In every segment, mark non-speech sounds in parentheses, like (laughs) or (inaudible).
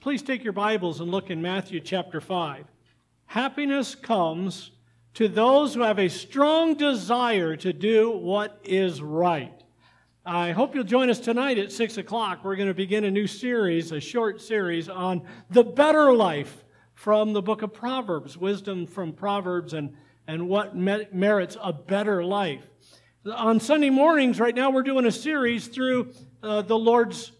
please take your Bibles and look in Matthew chapter 5. Happiness comes to those who have a strong desire to do what is right. I hope you'll join us tonight at 6 o'clock. We're going to begin a new series, a short series on the better life from the book of Proverbs, wisdom from Proverbs, and, and what merits a better life. On Sunday mornings, right now, we're doing a series through uh, the Lord's,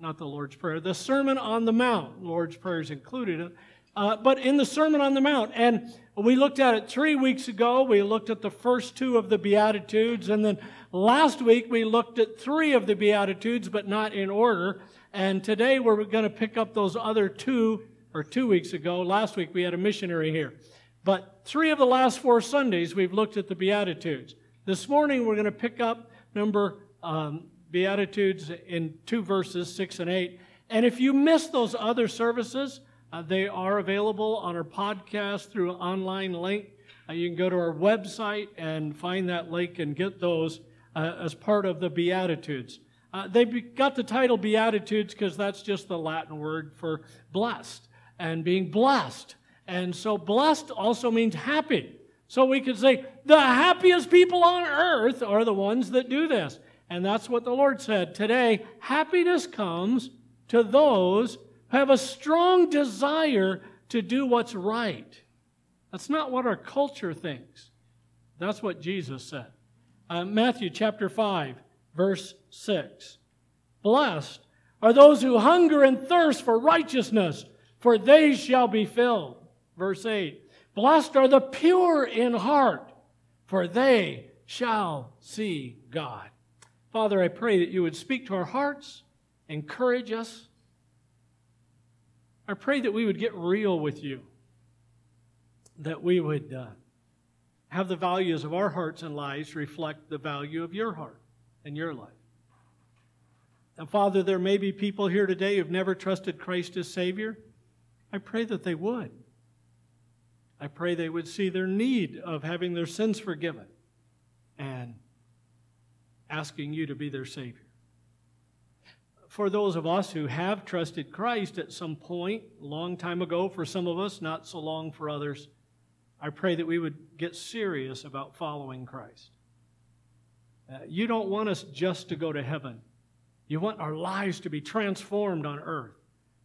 not the Lord's Prayer, the Sermon on the Mount. Lord's Prayer is included. Uh, but in the Sermon on the Mount, and we looked at it three weeks ago. We looked at the first two of the Beatitudes, and then last week we looked at three of the Beatitudes, but not in order. And today we're going to pick up those other two, or two weeks ago. Last week we had a missionary here. But three of the last four Sundays we've looked at the Beatitudes. This morning we're going to pick up number um, Beatitudes in two verses, six and eight. And if you miss those other services, uh, they are available on our podcast through online link. Uh, you can go to our website and find that link and get those uh, as part of the Beatitudes. Uh, they got the title Beatitudes because that's just the Latin word for blessed and being blessed. And so blessed also means happy. So we could say the happiest people on earth are the ones that do this. And that's what the Lord said. Today, happiness comes to those who have a strong desire to do what's right. That's not what our culture thinks. That's what Jesus said. Uh, Matthew chapter 5, verse 6. Blessed are those who hunger and thirst for righteousness, for they shall be filled. Verse 8. Blessed are the pure in heart, for they shall see God. Father, I pray that you would speak to our hearts, encourage us, I pray that we would get real with you, that we would uh, have the values of our hearts and lives reflect the value of your heart and your life. And Father, there may be people here today who've never trusted Christ as Savior. I pray that they would. I pray they would see their need of having their sins forgiven and asking you to be their Savior for those of us who have trusted Christ at some point, long time ago for some of us, not so long for others, I pray that we would get serious about following Christ. Uh, you don't want us just to go to heaven. You want our lives to be transformed on earth.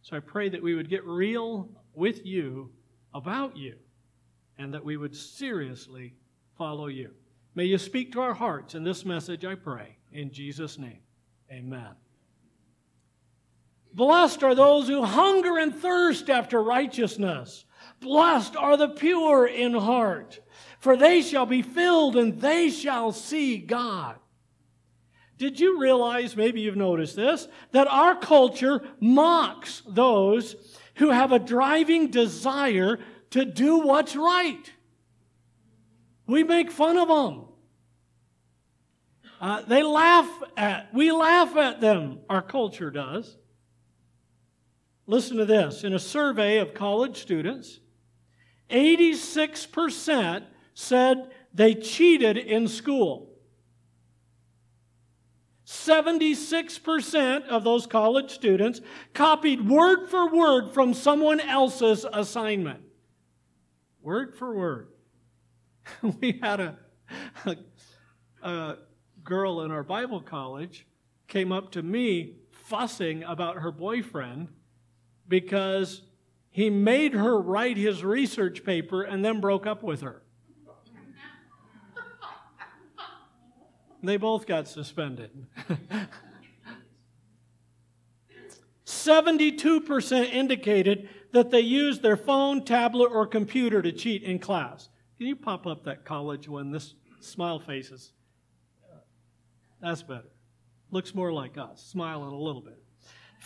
So I pray that we would get real with you about you and that we would seriously follow you. May you speak to our hearts in this message, I pray. In Jesus' name, amen. Blessed are those who hunger and thirst after righteousness. Blessed are the pure in heart, for they shall be filled and they shall see God. Did you realize, maybe you've noticed this, that our culture mocks those who have a driving desire to do what's right? We make fun of them. Uh, they laugh at, we laugh at them, our culture does. Listen to this. In a survey of college students, 86% said they cheated in school. 76% of those college students copied word for word from someone else's assignment. Word for word. (laughs) we had a, a, a girl in our Bible college came up to me fussing about her boyfriend because he made her write his research paper and then broke up with her. they both got suspended. (laughs) 72% indicated that they used their phone, tablet, or computer to cheat in class. Can you pop up that college one? This smile faces. Uh, that's better. Looks more like us, smiling a little bit.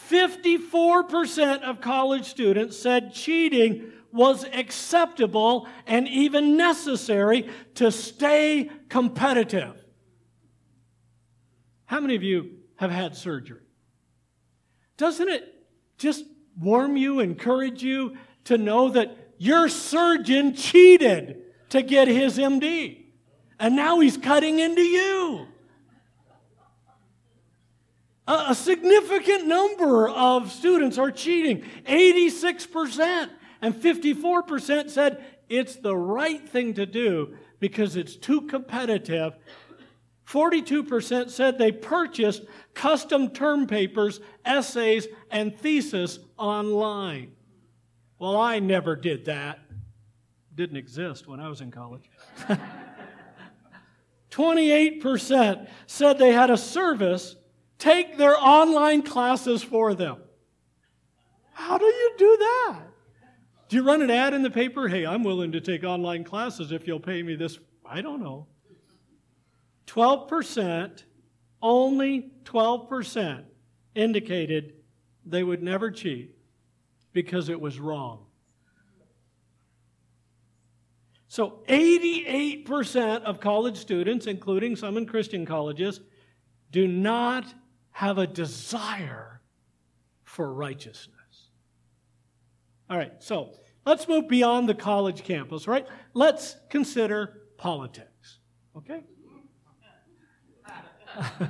54% of college students said cheating was acceptable and even necessary to stay competitive. How many of you have had surgery? Doesn't it just warm you, encourage you to know that your surgeon cheated to get his MD? And now he's cutting into you. A, a significant number of students are cheating. 86% and 54% said it's the right thing to do because it's too competitive. 42% said they purchased custom term papers, essays, and thesis online. Well, I never did that. Didn't exist when I was in college. (laughs) 28% said they had a service take their online classes for them. How do you do that? Do you run an ad in the paper? Hey, I'm willing to take online classes if you'll pay me this. I don't know. 12%, only 12% indicated they would never cheat because it was wrong. So 88% of college students, including some in Christian colleges, do not have a desire for righteousness. All right, so let's move beyond the college campus, right? Let's consider politics, okay? (laughs)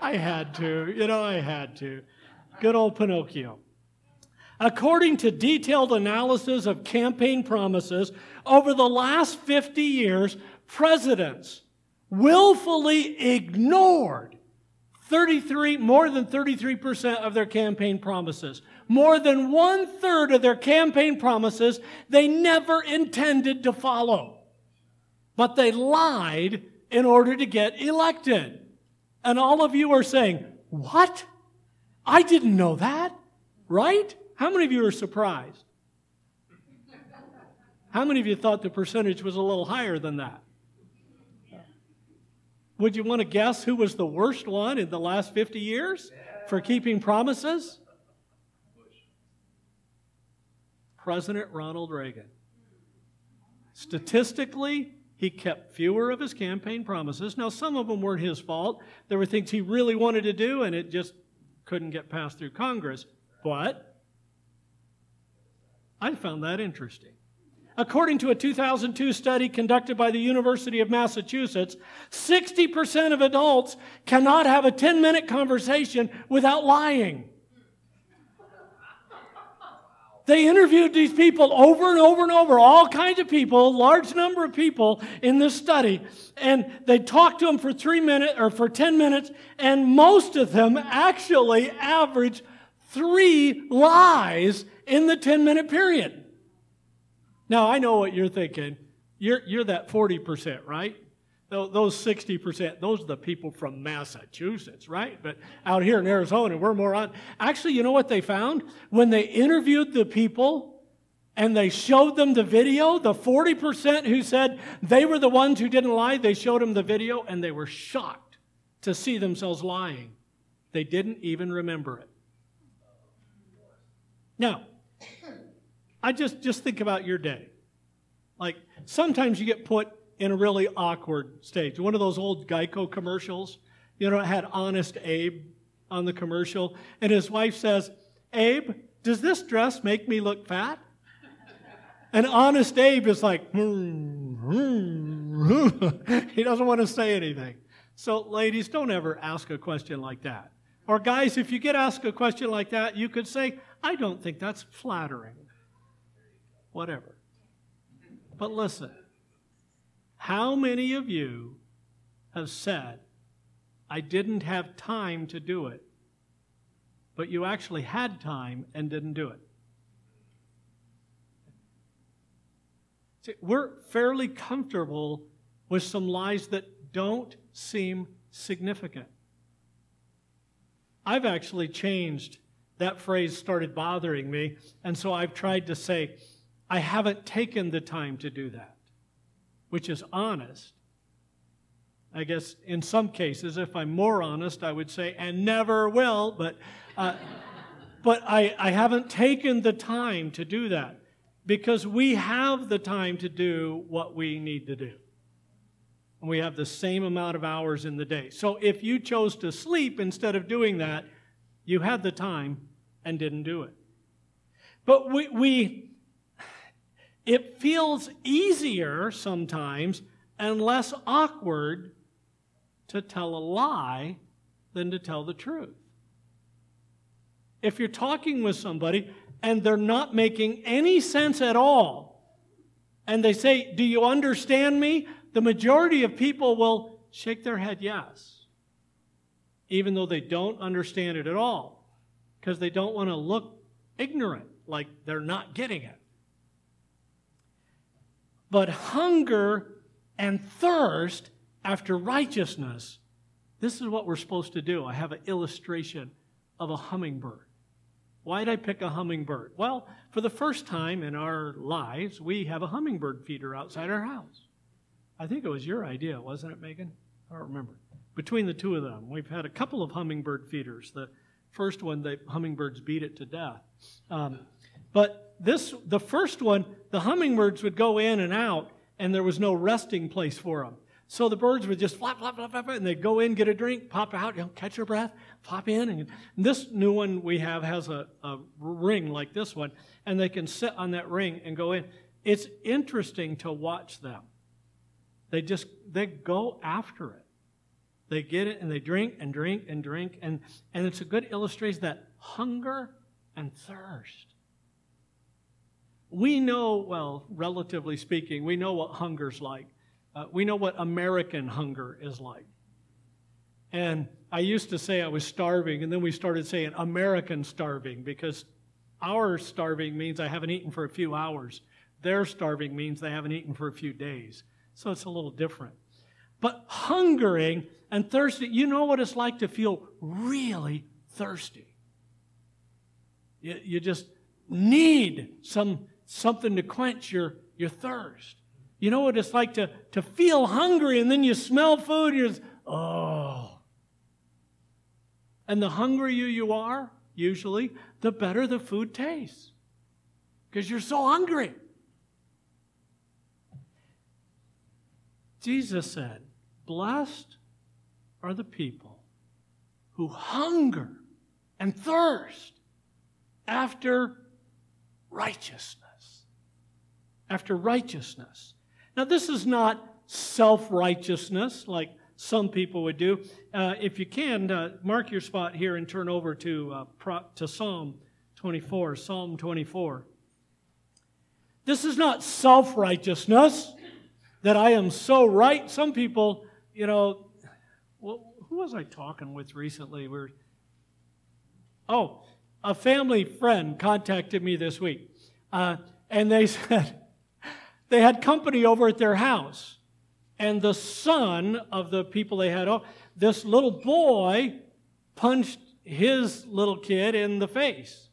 I had to, you know, I had to. Good old Pinocchio. According to detailed analysis of campaign promises over the last 50 years, presidents willfully ignored 33, more than 33% of their campaign promises. More than one third of their campaign promises they never intended to follow. But they lied in order to get elected. And all of you are saying, What? I didn't know that, right? How many of you are surprised? How many of you thought the percentage was a little higher than that? Would you want to guess who was the worst one in the last 50 years for keeping promises? President Ronald Reagan. Statistically, he kept fewer of his campaign promises. Now, some of them weren't his fault. There were things he really wanted to do, and it just couldn't get passed through Congress. But I found that interesting. According to a 2002 study conducted by the University of Massachusetts, 60% of adults cannot have a 10 minute conversation without lying. They interviewed these people over and over and over, all kinds of people, large number of people in this study, and they talked to them for three minutes or for 10 minutes, and most of them actually averaged three lies in the 10 minute period. Now, I know what you're thinking. You're, you're that 40%, right? Those 60%, those are the people from Massachusetts, right? But out here in Arizona, we're more on. Actually, you know what they found? When they interviewed the people and they showed them the video, the 40% who said they were the ones who didn't lie, they showed them the video and they were shocked to see themselves lying. They didn't even remember it. Now, I just, just think about your day. Like, sometimes you get put in a really awkward stage. One of those old Geico commercials, you know, it had Honest Abe on the commercial, and his wife says, Abe, does this dress make me look fat? And Honest Abe is like, hmm, hmm, hmm. (laughs) he doesn't want to say anything. So, ladies, don't ever ask a question like that. Or, guys, if you get asked a question like that, you could say, I don't think that's flattering. Whatever. But listen, how many of you have said, I didn't have time to do it, but you actually had time and didn't do it? See, we're fairly comfortable with some lies that don't seem significant. I've actually changed that phrase started bothering me, and so I've tried to say, I haven't taken the time to do that which is honest. I guess in some cases, if I'm more honest, I would say, and never will, but, uh, but I, I haven't taken the time to do that because we have the time to do what we need to do. And we have the same amount of hours in the day. So if you chose to sleep instead of doing that, you had the time and didn't do it. But we, we it feels easier sometimes and less awkward to tell a lie than to tell the truth. If you're talking with somebody and they're not making any sense at all, and they say, Do you understand me? The majority of people will shake their head yes, even though they don't understand it at all, because they don't want to look ignorant, like they're not getting it. But hunger and thirst after righteousness, this is what we're supposed to do. I have an illustration of a hummingbird. Why did I pick a hummingbird? Well, for the first time in our lives, we have a hummingbird feeder outside our house. I think it was your idea, wasn't it, Megan? I don't remember. Between the two of them, we've had a couple of hummingbird feeders. The first one, the hummingbirds beat it to death. Um, but this, the first one, the hummingbirds would go in and out, and there was no resting place for them. So the birds would just flap, flap, flap, flap, and they'd go in, get a drink, pop out, you know, catch your breath, pop in. And this new one we have has a, a ring like this one, and they can sit on that ring and go in. It's interesting to watch them. They just, they go after it. They get it and they drink and drink and drink. And, and it's a good illustration that hunger and thirst. We know, well, relatively speaking, we know what hunger's like. Uh, we know what American hunger is like. And I used to say I was starving, and then we started saying American starving because our starving means I haven't eaten for a few hours. Their starving means they haven't eaten for a few days. So it's a little different. But hungering and thirsty, you know what it's like to feel really thirsty. You, you just need some, something to quench your, your thirst. You know what it's like to, to feel hungry and then you smell food and you're just, oh. And the hungrier you are, usually, the better the food tastes because you're so hungry. Jesus said, Blessed are the people who hunger and thirst after righteousness. After righteousness. Now, this is not self righteousness like some people would do. Uh, if you can, uh, mark your spot here and turn over to, uh, pro- to Psalm 24. Psalm 24. This is not self righteousness that I am so right. Some people, you know, well, who was I talking with recently? We're, oh, a family friend contacted me this week, uh, and they (laughs) said, they had company over at their house. And the son of the people they had, oh, this little boy punched his little kid in the face.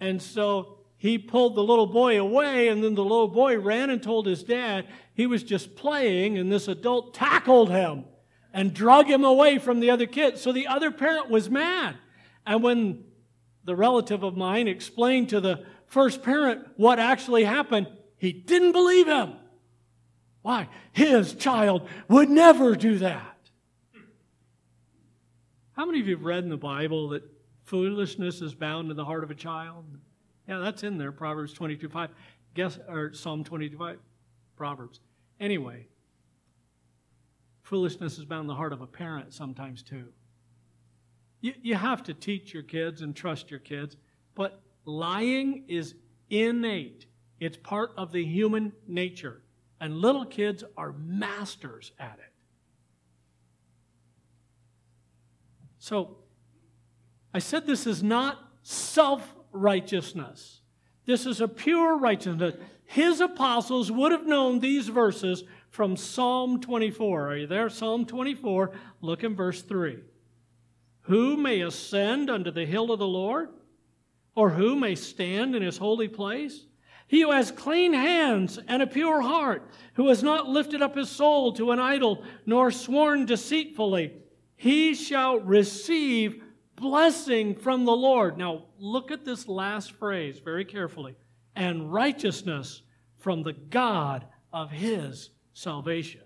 And so he pulled the little boy away, and then the little boy ran and told his dad he was just playing, and this adult tackled him and drug him away from the other kid. So the other parent was mad. And when the relative of mine explained to the first parent what actually happened, he didn't believe him. Why? His child would never do that. How many of you have read in the Bible that foolishness is bound in the heart of a child? Yeah, that's in there, Proverbs 22 5. Guess, or Psalm 22 5. Proverbs. Anyway, foolishness is bound in the heart of a parent sometimes too. You, you have to teach your kids and trust your kids, but lying is innate. It's part of the human nature. And little kids are masters at it. So, I said this is not self righteousness. This is a pure righteousness. His apostles would have known these verses from Psalm 24. Are you there? Psalm 24. Look in verse 3. Who may ascend unto the hill of the Lord? Or who may stand in his holy place? He who has clean hands and a pure heart, who has not lifted up his soul to an idol, nor sworn deceitfully, he shall receive blessing from the Lord. Now, look at this last phrase very carefully. And righteousness from the God of his salvation.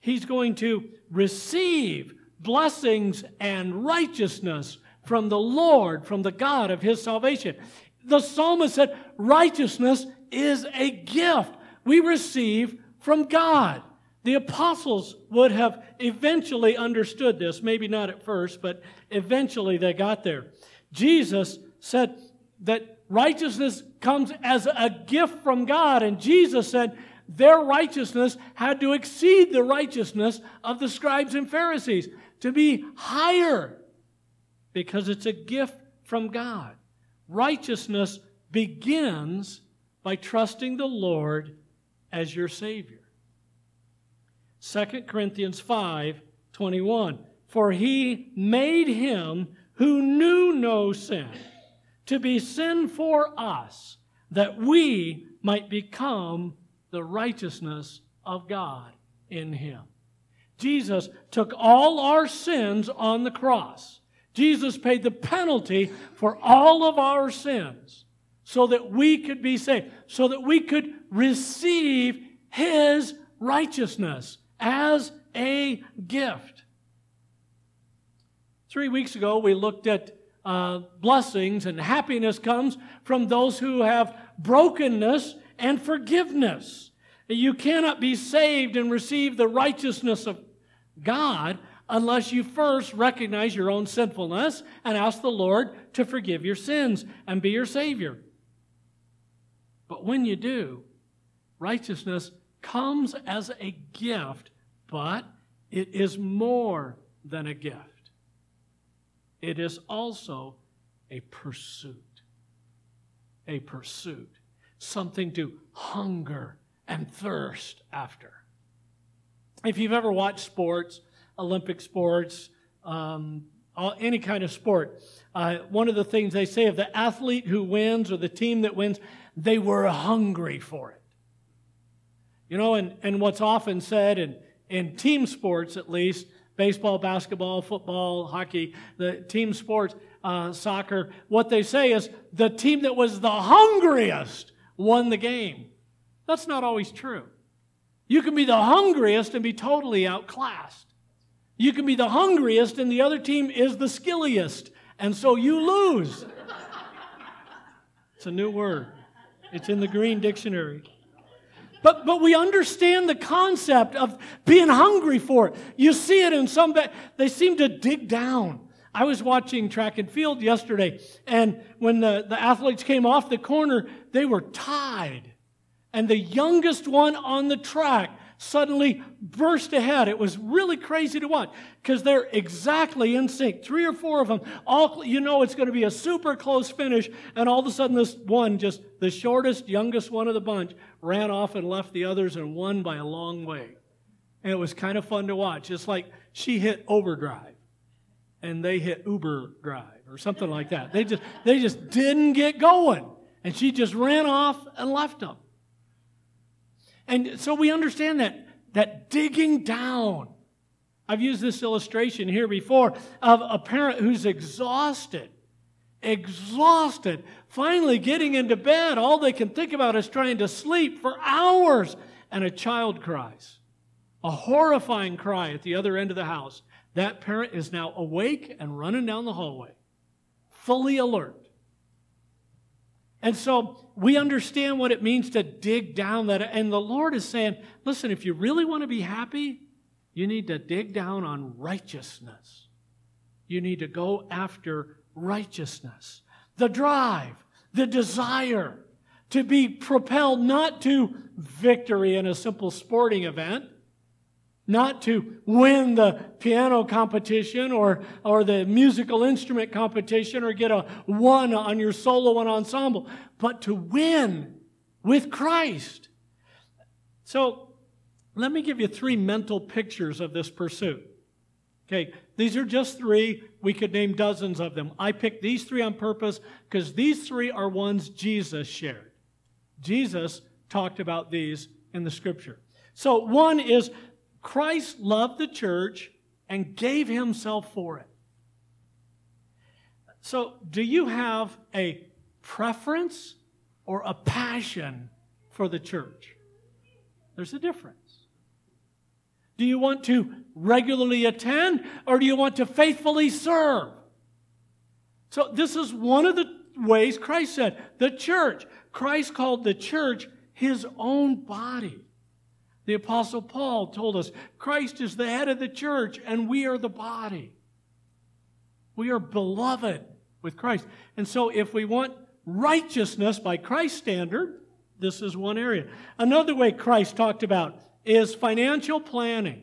He's going to receive blessings and righteousness from the Lord, from the God of his salvation. The psalmist said, righteousness is a gift we receive from God. The apostles would have eventually understood this, maybe not at first, but eventually they got there. Jesus said that righteousness comes as a gift from God, and Jesus said their righteousness had to exceed the righteousness of the scribes and Pharisees, to be higher, because it's a gift from God. Righteousness begins by trusting the Lord as your Savior. 2 Corinthians 5 21. For he made him who knew no sin to be sin for us, that we might become the righteousness of God in him. Jesus took all our sins on the cross. Jesus paid the penalty for all of our sins so that we could be saved, so that we could receive his righteousness as a gift. Three weeks ago, we looked at uh, blessings, and happiness comes from those who have brokenness and forgiveness. You cannot be saved and receive the righteousness of God unless you first recognize your own sinfulness and ask the Lord to forgive your sins and be your Savior. But when you do, righteousness comes as a gift, but it is more than a gift. It is also a pursuit. A pursuit. Something to hunger and thirst after. If you've ever watched sports, Olympic sports, um, any kind of sport, uh, one of the things they say of the athlete who wins or the team that wins, they were hungry for it. You know, and, and what's often said in, in team sports, at least, baseball, basketball, football, hockey, the team sports, uh, soccer, what they say is the team that was the hungriest won the game. That's not always true. You can be the hungriest and be totally outclassed. You can be the hungriest and the other team is the skilliest, and so you lose. it's a new word, it's in the Green Dictionary. But, but we understand the concept of being hungry for it. You see it in some, they seem to dig down. I was watching track and field yesterday, and when the, the athletes came off the corner, they were tied. And the youngest one on the track suddenly burst ahead. It was really crazy to watch because they're exactly in sync. Three or four of them, all you know it's going to be a super close finish, and all of a sudden this one, just the shortest, youngest one of the bunch, ran off and left the others and won by a long way. And it was kind of fun to watch. It's like she hit overdrive and they hit Uber drive or something like that. They just they just didn't get going. And she just ran off and left them. And so we understand that, that digging down. I've used this illustration here before of a parent who's exhausted, exhausted, finally getting into bed. All they can think about is trying to sleep for hours. And a child cries, a horrifying cry at the other end of the house. That parent is now awake and running down the hallway, fully alert. And so we understand what it means to dig down that. And the Lord is saying, listen, if you really want to be happy, you need to dig down on righteousness. You need to go after righteousness. The drive, the desire to be propelled not to victory in a simple sporting event, not to win the piano competition or, or the musical instrument competition or get a one on your solo and ensemble, but to win with Christ. So let me give you three mental pictures of this pursuit. Okay, these are just three. We could name dozens of them. I picked these three on purpose because these three are ones Jesus shared. Jesus talked about these in the scripture. So, one is Christ loved the church and gave himself for it. So, do you have a preference or a passion for the church? There's a difference. Do you want to regularly attend or do you want to faithfully serve? So, this is one of the ways Christ said the church. Christ called the church his own body. The Apostle Paul told us Christ is the head of the church and we are the body. We are beloved with Christ. And so, if we want righteousness by Christ's standard, this is one area. Another way Christ talked about is financial planning.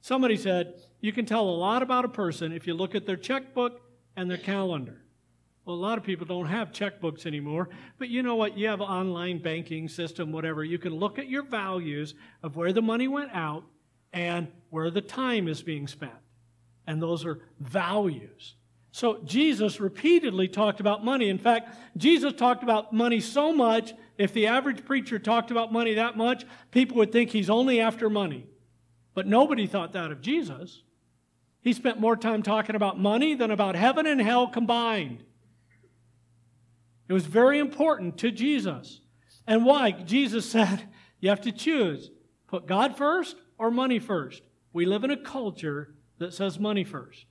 Somebody said, you can tell a lot about a person if you look at their checkbook and their calendar. Well, a lot of people don't have checkbooks anymore, but you know what? You have online banking system, whatever. You can look at your values of where the money went out and where the time is being spent. And those are values. So Jesus repeatedly talked about money. In fact, Jesus talked about money so much, if the average preacher talked about money that much, people would think he's only after money. But nobody thought that of Jesus. He spent more time talking about money than about heaven and hell combined. It was very important to Jesus. And why? Jesus (laughs) said, you have to choose put God first or money first. We live in a culture that says money first.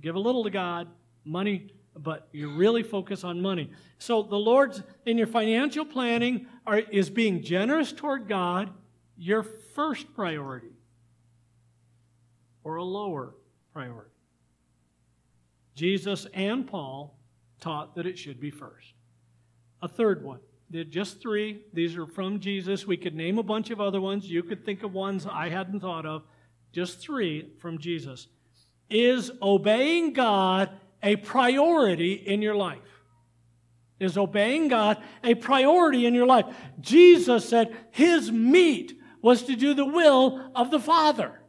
Give a little to God, money, but you really focus on money. So the Lord's, in your financial planning, are, is being generous toward God your first priority or a lower priority. Jesus and Paul taught that it should be first. A third one. Did just three. These are from Jesus. We could name a bunch of other ones. You could think of ones I hadn't thought of. Just three from Jesus. Is obeying God a priority in your life? Is obeying God a priority in your life? Jesus said his meat was to do the will of the Father.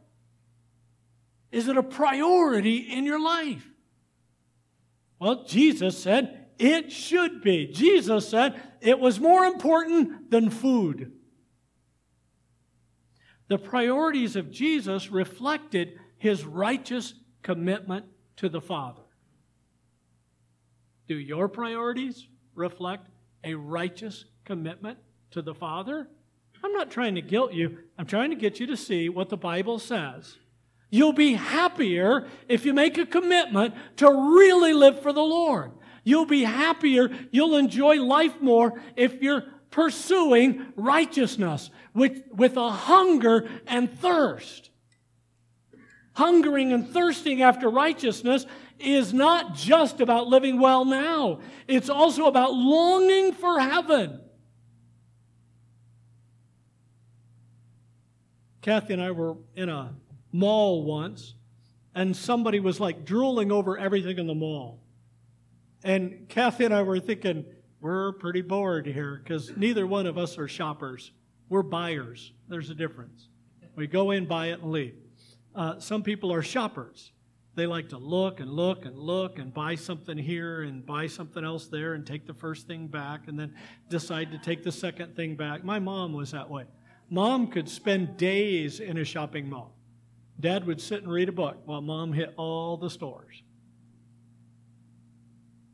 Is it a priority in your life? Well, Jesus said it should be. Jesus said it was more important than food. The priorities of Jesus reflected his righteous commitment to the Father. Do your priorities reflect a righteous commitment to the Father? I'm not trying to guilt you. I'm trying to get you to see what the Bible says. You'll be happier if you make a commitment to really live for the Lord. You'll be happier. You'll enjoy life more if you're pursuing righteousness with, with a hunger and thirst. Hungering and thirsting after righteousness is not just about living well now, it's also about longing for heaven. Kathy and I were in a mall once, and somebody was like drooling over everything in the mall. And Kathy and I were thinking, we're pretty bored here because neither one of us are shoppers. We're buyers. There's a difference. We go in, buy it, and leave. Uh, some people are shoppers. They like to look and look and look and buy something here and buy something else there and take the first thing back and then decide to take the second thing back. My mom was that way. Mom could spend days in a shopping mall. Dad would sit and read a book while mom hit all the stores.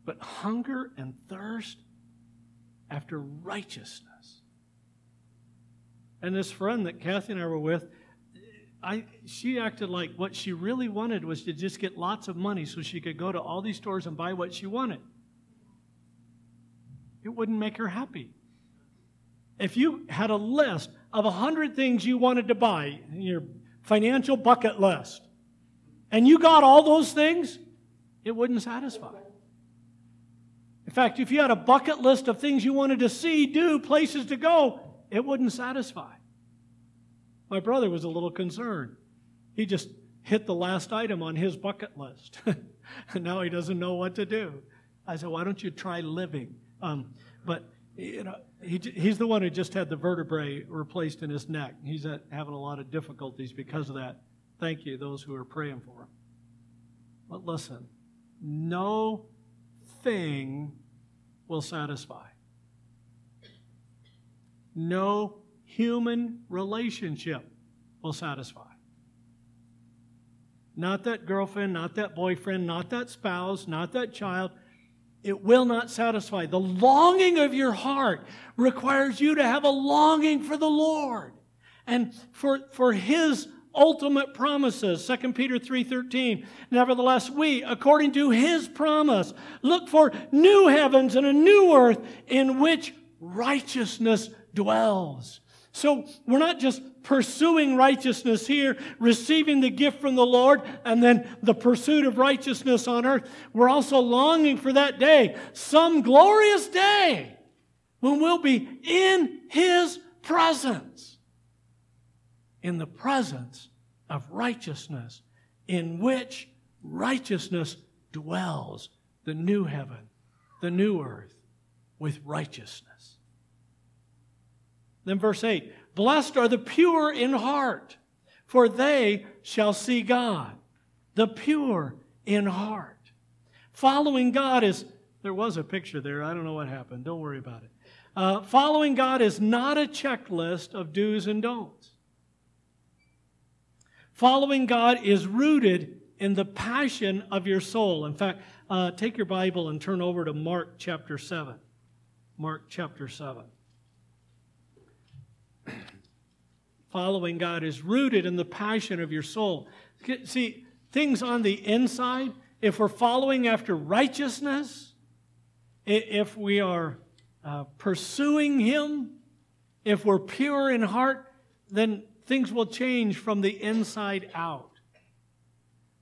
But hunger and thirst after righteousness. And this friend that Kathy and I were with, I, she acted like what she really wanted was to just get lots of money so she could go to all these stores and buy what she wanted. It wouldn't make her happy. If you had a list of a hundred things you wanted to buy, your financial bucket list, and you got all those things, it wouldn't satisfy. In fact, if you had a bucket list of things you wanted to see, do, places to go, it wouldn't satisfy. My brother was a little concerned. He just hit the last item on his bucket list. (laughs) and now he doesn't know what to do. I said, why don't you try living? Um, but you know, he, he's the one who just had the vertebrae replaced in his neck. He's having a lot of difficulties because of that. Thank you, those who are praying for him. But listen, no thing will satisfy. No human relationship will satisfy. Not that girlfriend, not that boyfriend, not that spouse, not that child it will not satisfy. The longing of your heart requires you to have a longing for the Lord and for, for His ultimate promises 2 peter 3.13 nevertheless we according to his promise look for new heavens and a new earth in which righteousness dwells So we're not just pursuing righteousness here, receiving the gift from the Lord, and then the pursuit of righteousness on earth. We're also longing for that day, some glorious day, when we'll be in His presence. In the presence of righteousness, in which righteousness dwells, the new heaven, the new earth, with righteousness. Then, verse 8 Blessed are the pure in heart, for they shall see God. The pure in heart. Following God is, there was a picture there. I don't know what happened. Don't worry about it. Uh, following God is not a checklist of do's and don'ts. Following God is rooted in the passion of your soul. In fact, uh, take your Bible and turn over to Mark chapter 7. Mark chapter 7. Following God is rooted in the passion of your soul. See, things on the inside, if we're following after righteousness, if we are uh, pursuing Him, if we're pure in heart, then things will change from the inside out.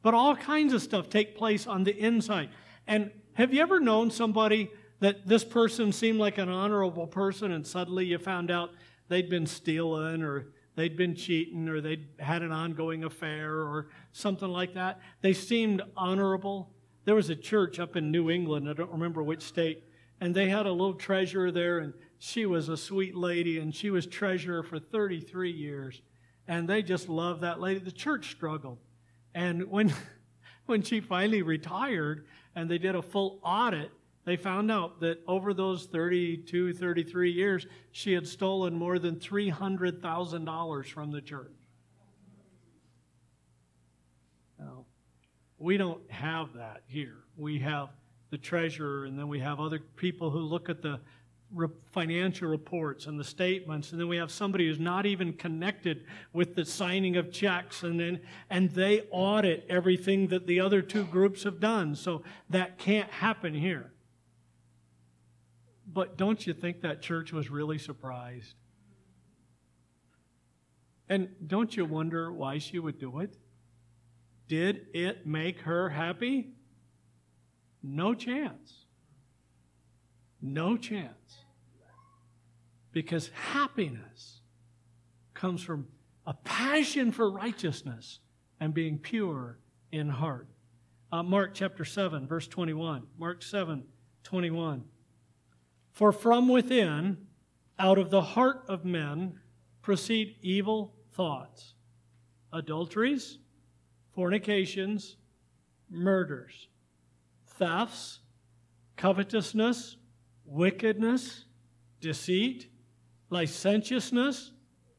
But all kinds of stuff take place on the inside. And have you ever known somebody that this person seemed like an honorable person and suddenly you found out they'd been stealing or they'd been cheating or they'd had an ongoing affair or something like that? They seemed honorable. There was a church up in New England, I don't remember which state, and they had a little treasurer there, and she was a sweet lady, and she was treasurer for 33 years. And they just loved that lady. The church struggled. And when, (laughs) when she finally retired and they did a full audit, they found out that over those 32, 33 years, she had stolen more than $300,000 from the church. Now, we don't have that here. We have the treasurer, and then we have other people who look at the financial reports and the statements, and then we have somebody who's not even connected with the signing of checks, and then and they audit everything that the other two groups have done. So that can't happen here. But don't you think that church was really surprised? And don't you wonder why she would do it? Did it make her happy? No chance. No chance. Because happiness comes from a passion for righteousness and being pure in heart. Uh, Mark chapter 7, verse 21. Mark 7, 21. For from within, out of the heart of men, proceed evil thoughts, adulteries, fornications, murders, thefts, covetousness, wickedness, deceit, licentiousness,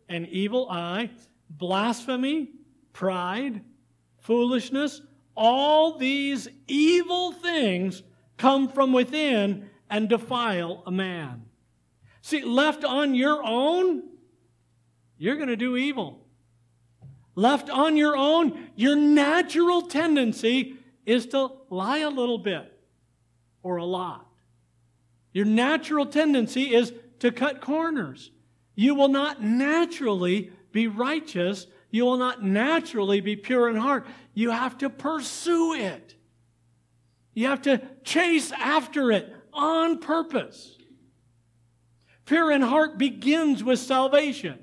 an evil eye, blasphemy, pride, foolishness. All these evil things come from within and defile a man. See, left on your own, you're going to do evil. Left on your own, your natural tendency is to lie a little bit or a lot. Your natural tendency is to cut corners. You will not naturally be righteous. You will not naturally be pure in heart. You have to pursue it. You have to chase after it on purpose. Pure in heart begins with salvation.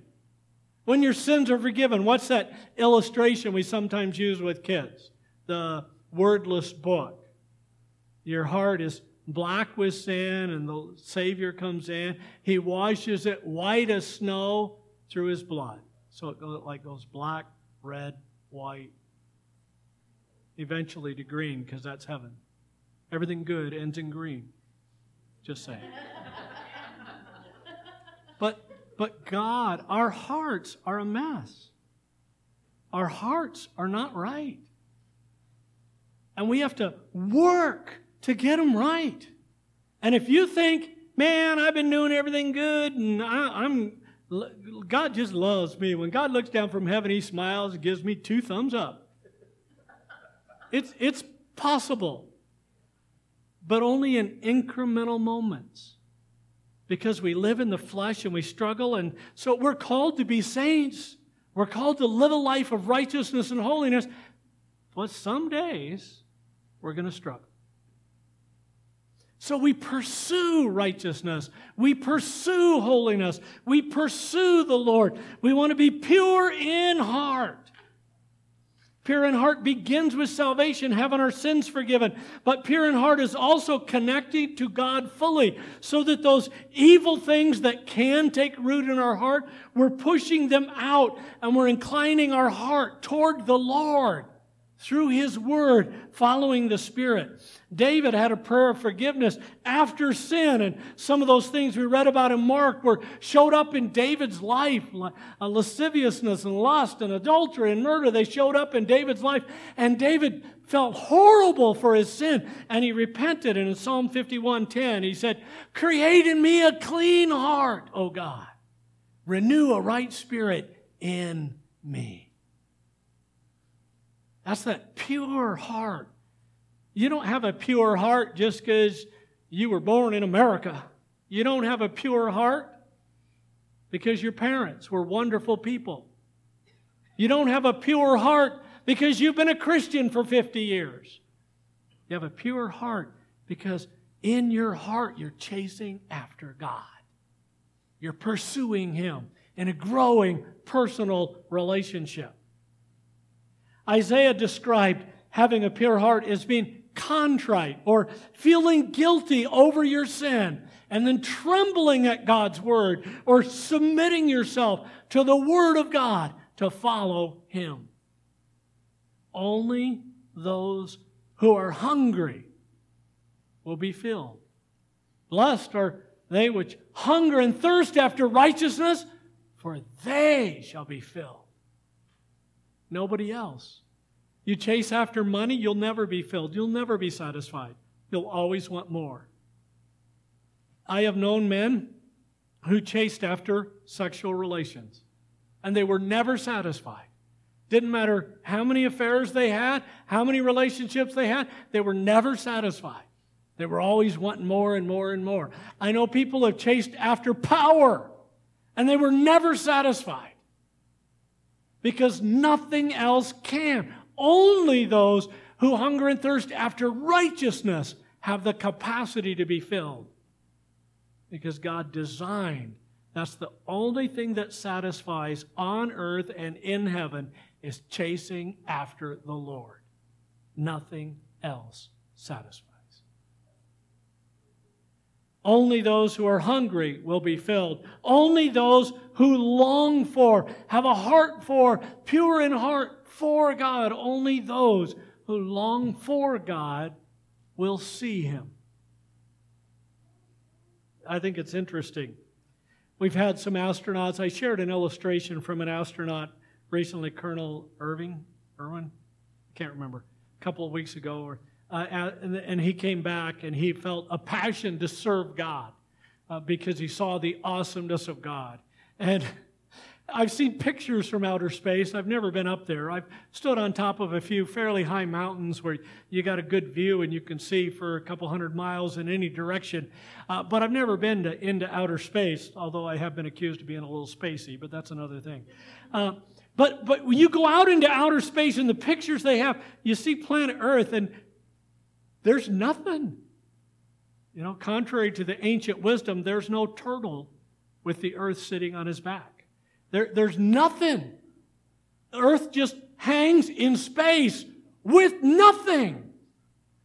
When your sins are forgiven, what's that illustration we sometimes use with kids? The wordless book. Your heart is black with sin, and the Savior comes in. He washes it white as snow through his blood. So it goes, like goes black, red, white, eventually to green, because that's heaven. Everything good ends in green. Just saying. but but God, our hearts are a mess. Our hearts are not right. And we have to work to get them right. And if you think, man, I've been doing everything good and I, am God just loves me. When God looks down from heaven, He smiles and gives me two thumbs up. It's, it's possible, but only in incremental moments. because we live in the flesh and we struggle. And so we're called to be saints. We're called to live a life of righteousness and holiness. But some days we're going to struggle. So we pursue righteousness. We pursue holiness. We pursue the Lord. We want to be pure in heart. Pure in heart begins with salvation, having our sins forgiven. But pure in heart is also connected to God fully, so that those evil things that can take root in our heart, we're pushing them out and we're inclining our heart toward the Lord through his word, following the Spirit. David had a prayer of forgiveness after sin, and some of those things we read about in Mark were showed up in David's life. Lasciviousness and lust and adultery and murder, they showed up in David's life, and David felt horrible for his sin, and he repented. And in Psalm 51:10, he said, Create in me a clean heart, O God. Renew a right spirit in me. That's that pure heart. You don't have a pure heart just because you were born in America. You don't have a pure heart because your parents were wonderful people. You don't have a pure heart because you've been a Christian for 50 years. You have a pure heart because in your heart you're chasing after God. You're pursuing Him in a growing personal relationship. Isaiah described having a pure heart as being contrite or feeling guilty over your sin and then trembling at God's word or submitting yourself to the word of God to follow Him. Only those who are hungry will be filled. Blessed are they which hunger and thirst after righteousness, for they shall be filled nobody else. You chase after money, you'll never be filled. You'll never be satisfied. You'll always want more. I have known men who chased after sexual relations, and they were never satisfied. Didn't matter how many affairs they had, how many relationships they had, they were never satisfied. They were always wanting more and more and more. I know people have chased after power, and they were never satisfied because nothing else can. Only those who hunger and thirst after righteousness have the capacity to be filled. Because God designed, that's the only thing that satisfies on earth and in heaven is chasing after the Lord. Nothing else satisfies. Only those who are hungry will be filled. Only those who long for, have a heart for, pure in heart for God, only those who long for God will see Him. I think it's interesting. We've had some astronauts. I shared an illustration from an astronaut recently, Colonel Irving, Irwin, I can't remember, a couple of weeks ago, or uh, and, and, he came back and he felt a passion to serve God uh, because he saw the awesomeness of God. And I've seen pictures from outer space. I've never been up there. I've stood on top of a few fairly high mountains where you got a good view and you can see for a couple hundred miles in any direction. Uh, but I've never been to, into outer space, although I have been accused of being a little spacey, but that's another thing. Uh, but, but when you go out into outer space and the pictures they have, you see planet Earth and there's nothing. You know, contrary to the ancient wisdom, there's no turtle with the earth sitting on his back. There, there's nothing. Earth just hangs in space with nothing.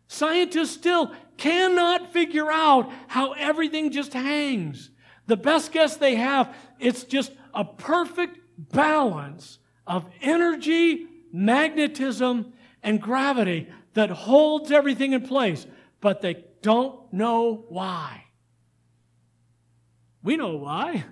Scientists still cannot figure out how everything just hangs. The best guess they have, it's just a perfect balance of energy, magnetism, and gravity that holds everything in place, but they don't know why. We know why.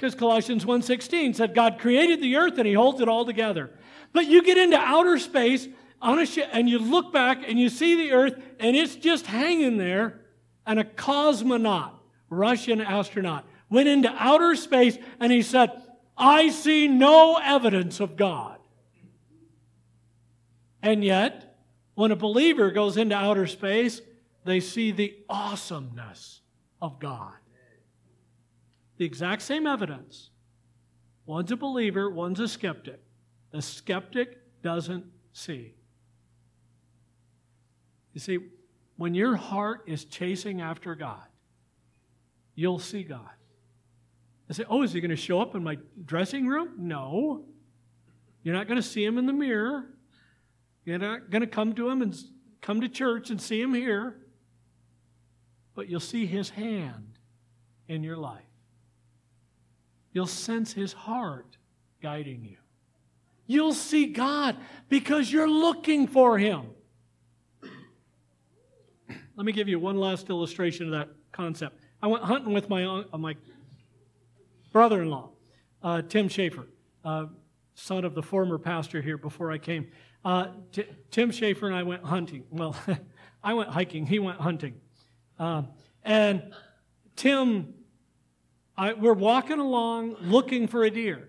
Because Colossians 1:16 said God created the earth and he holds it all together. But you get into outer space on a ship and you look back and you see the earth and it's just hanging there and a cosmonaut, Russian astronaut, went into outer space and he said, "I see no evidence of God." And yet, when a believer goes into outer space, they see the awesomeness of God. The exact same evidence. One's a believer, one's a skeptic. The skeptic doesn't see. You see, when your heart is chasing after God, you'll see God. I say, oh, is he going to show up in my dressing room? No. You're not going to see him in the mirror. You're not going to come to him and come to church and see him here. But you'll see his hand in your life. You'll sense his heart guiding you. You'll see God because you're looking for him. Let me give you one last illustration of that concept. I went hunting with my, uh, my brother in law, uh, Tim Schaefer, uh, son of the former pastor here before I came. Uh, T- Tim Schaefer and I went hunting. Well, (laughs) I went hiking, he went hunting. Uh, and Tim, I, we're walking along looking for a deer.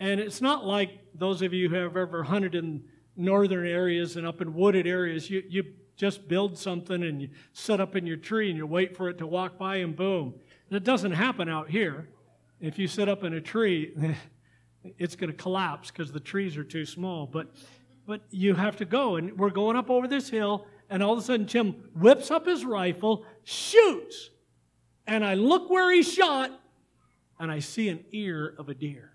And it's not like those of you who have ever hunted in northern areas and up in wooded areas. You, you just build something and you set up in your tree and you wait for it to walk by and boom. It doesn't happen out here. If you sit up in a tree, (laughs) it's going to collapse because the trees are too small. But, but you have to go. And we're going up over this hill, and all of a sudden, Tim whips up his rifle, shoots. And I look where he shot, and I see an ear of a deer.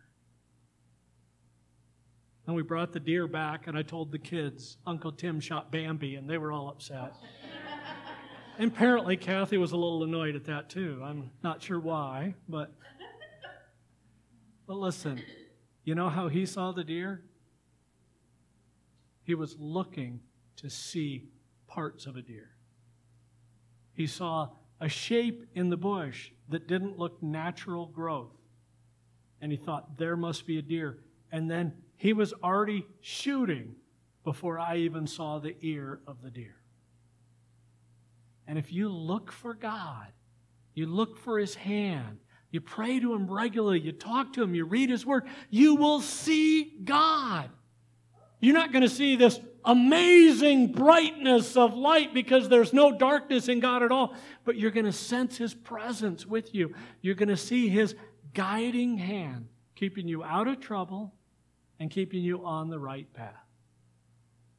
And we brought the deer back, and I told the kids, Uncle Tim shot Bambi, and they were all upset. and apparently, Kathy was a little annoyed at that too. I'm not sure why, but. But listen, you know how he saw the deer? He was looking to see parts of a deer. He saw a shape in the bush that didn't look natural growth. And he thought, there must be a deer. And then he was already shooting before I even saw the ear of the deer. And if you look for God, you look for his hand, you pray to him regularly, you talk to him, you read his word, you will see God. You're not going to see this amazing brightness of light because there's no darkness in God at all, but you're going to sense his presence with you. You're going to see his guiding hand keeping you out of trouble and keeping you on the right path.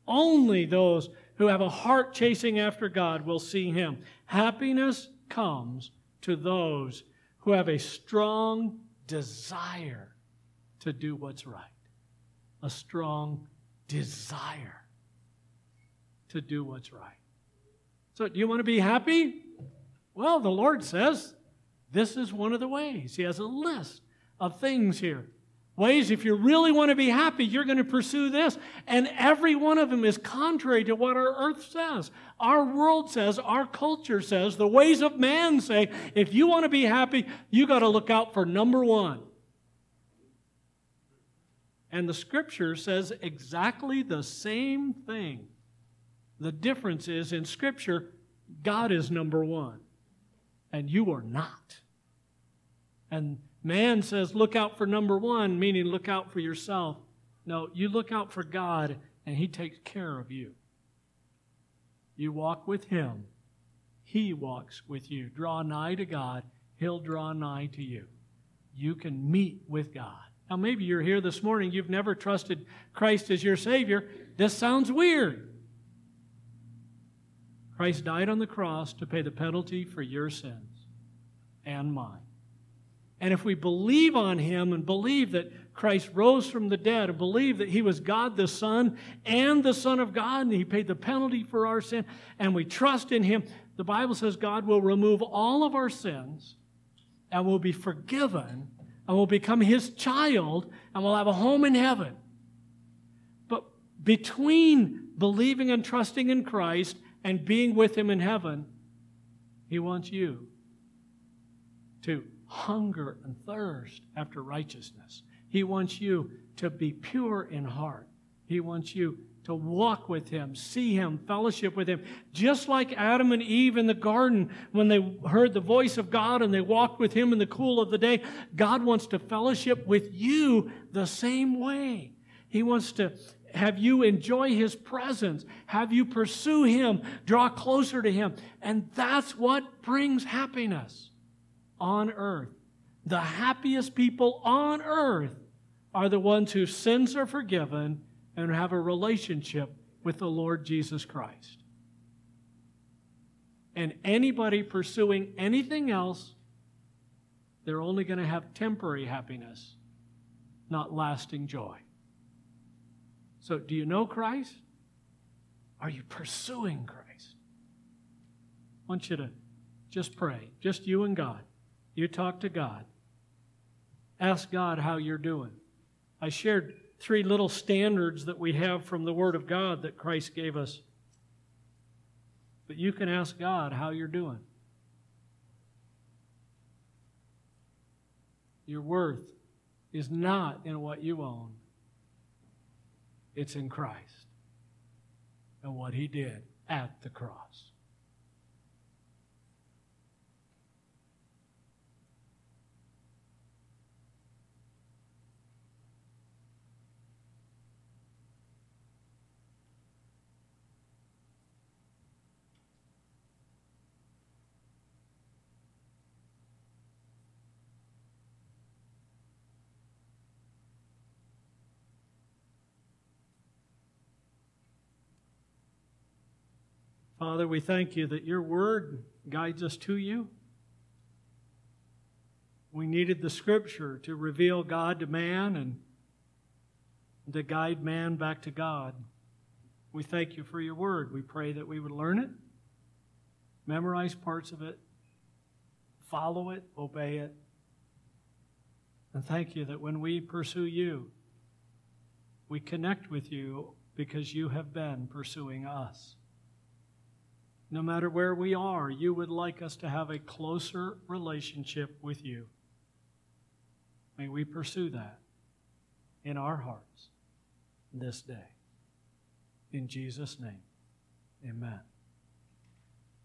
Only those who have a heart chasing after God will see Him. Happiness comes to those who have a strong desire to do what's right. A strong desire to do what's right. So, do you want to be happy? Well, the Lord says this is one of the ways. He has a list of things here ways, if you really want to be happy, you're going to pursue this. And every one of them is contrary to what our earth says. Our world says, our culture says, the ways of man say, if you want to be happy, you got to look out for number one. And the scripture says exactly the same thing. The difference is in scripture, God is number one, and you are not. And Man says, look out for number one, meaning look out for yourself. No, you look out for God, and He takes care of you. You walk with Him, He walks with you. Draw nigh to God, He'll draw nigh to you. You can meet with God. Now, maybe you're here this morning, you've never trusted Christ as your Savior. This sounds weird. Christ died on the cross to pay the penalty for your sins and mine. And if we believe on him and believe that Christ rose from the dead and believe that he was God the Son and the Son of God and he paid the penalty for our sin and we trust in him, the Bible says God will remove all of our sins and will be forgiven and will become his child and will have a home in heaven. But between believing and trusting in Christ and being with him in heaven, he wants you to hunger and thirst after righteousness. He wants you to be pure in heart. He wants you to walk with Him, see Him, fellowship with Him. Just like Adam and Eve in the garden when they heard the voice of God and they walked with Him in the cool of the day, God wants to fellowship with you the same way. He wants to have you enjoy His presence, have you pursue Him, draw closer to Him. And that's what brings happiness. on earth, the happiest people on earth, are the ones whose sins are forgiven and have a relationship with the Lord Jesus Christ. And anybody pursuing anything else, they're only going to have temporary happiness, not lasting joy. So, do you know Christ? Are you pursuing Christ? I want you to just pray, just you and God. You talk to God. Ask God how you're doing. I shared three little standards that we have from the Word of God that Christ gave us. But you can ask God how you're doing. Your worth is not in what you own, it's in Christ and what He did at the cross. Father, we thank you that your word guides us to you. We needed the scripture to reveal God to man and to guide man back to God. We thank you for your word. We pray that we would learn it, memorize parts of it, follow it, obey it. And thank you that when we pursue you, we connect with you because you have been pursuing us no matter where we are, you would like us to have a closer relationship with you. May we pursue that in our hearts this day. In Jesus' name, amen.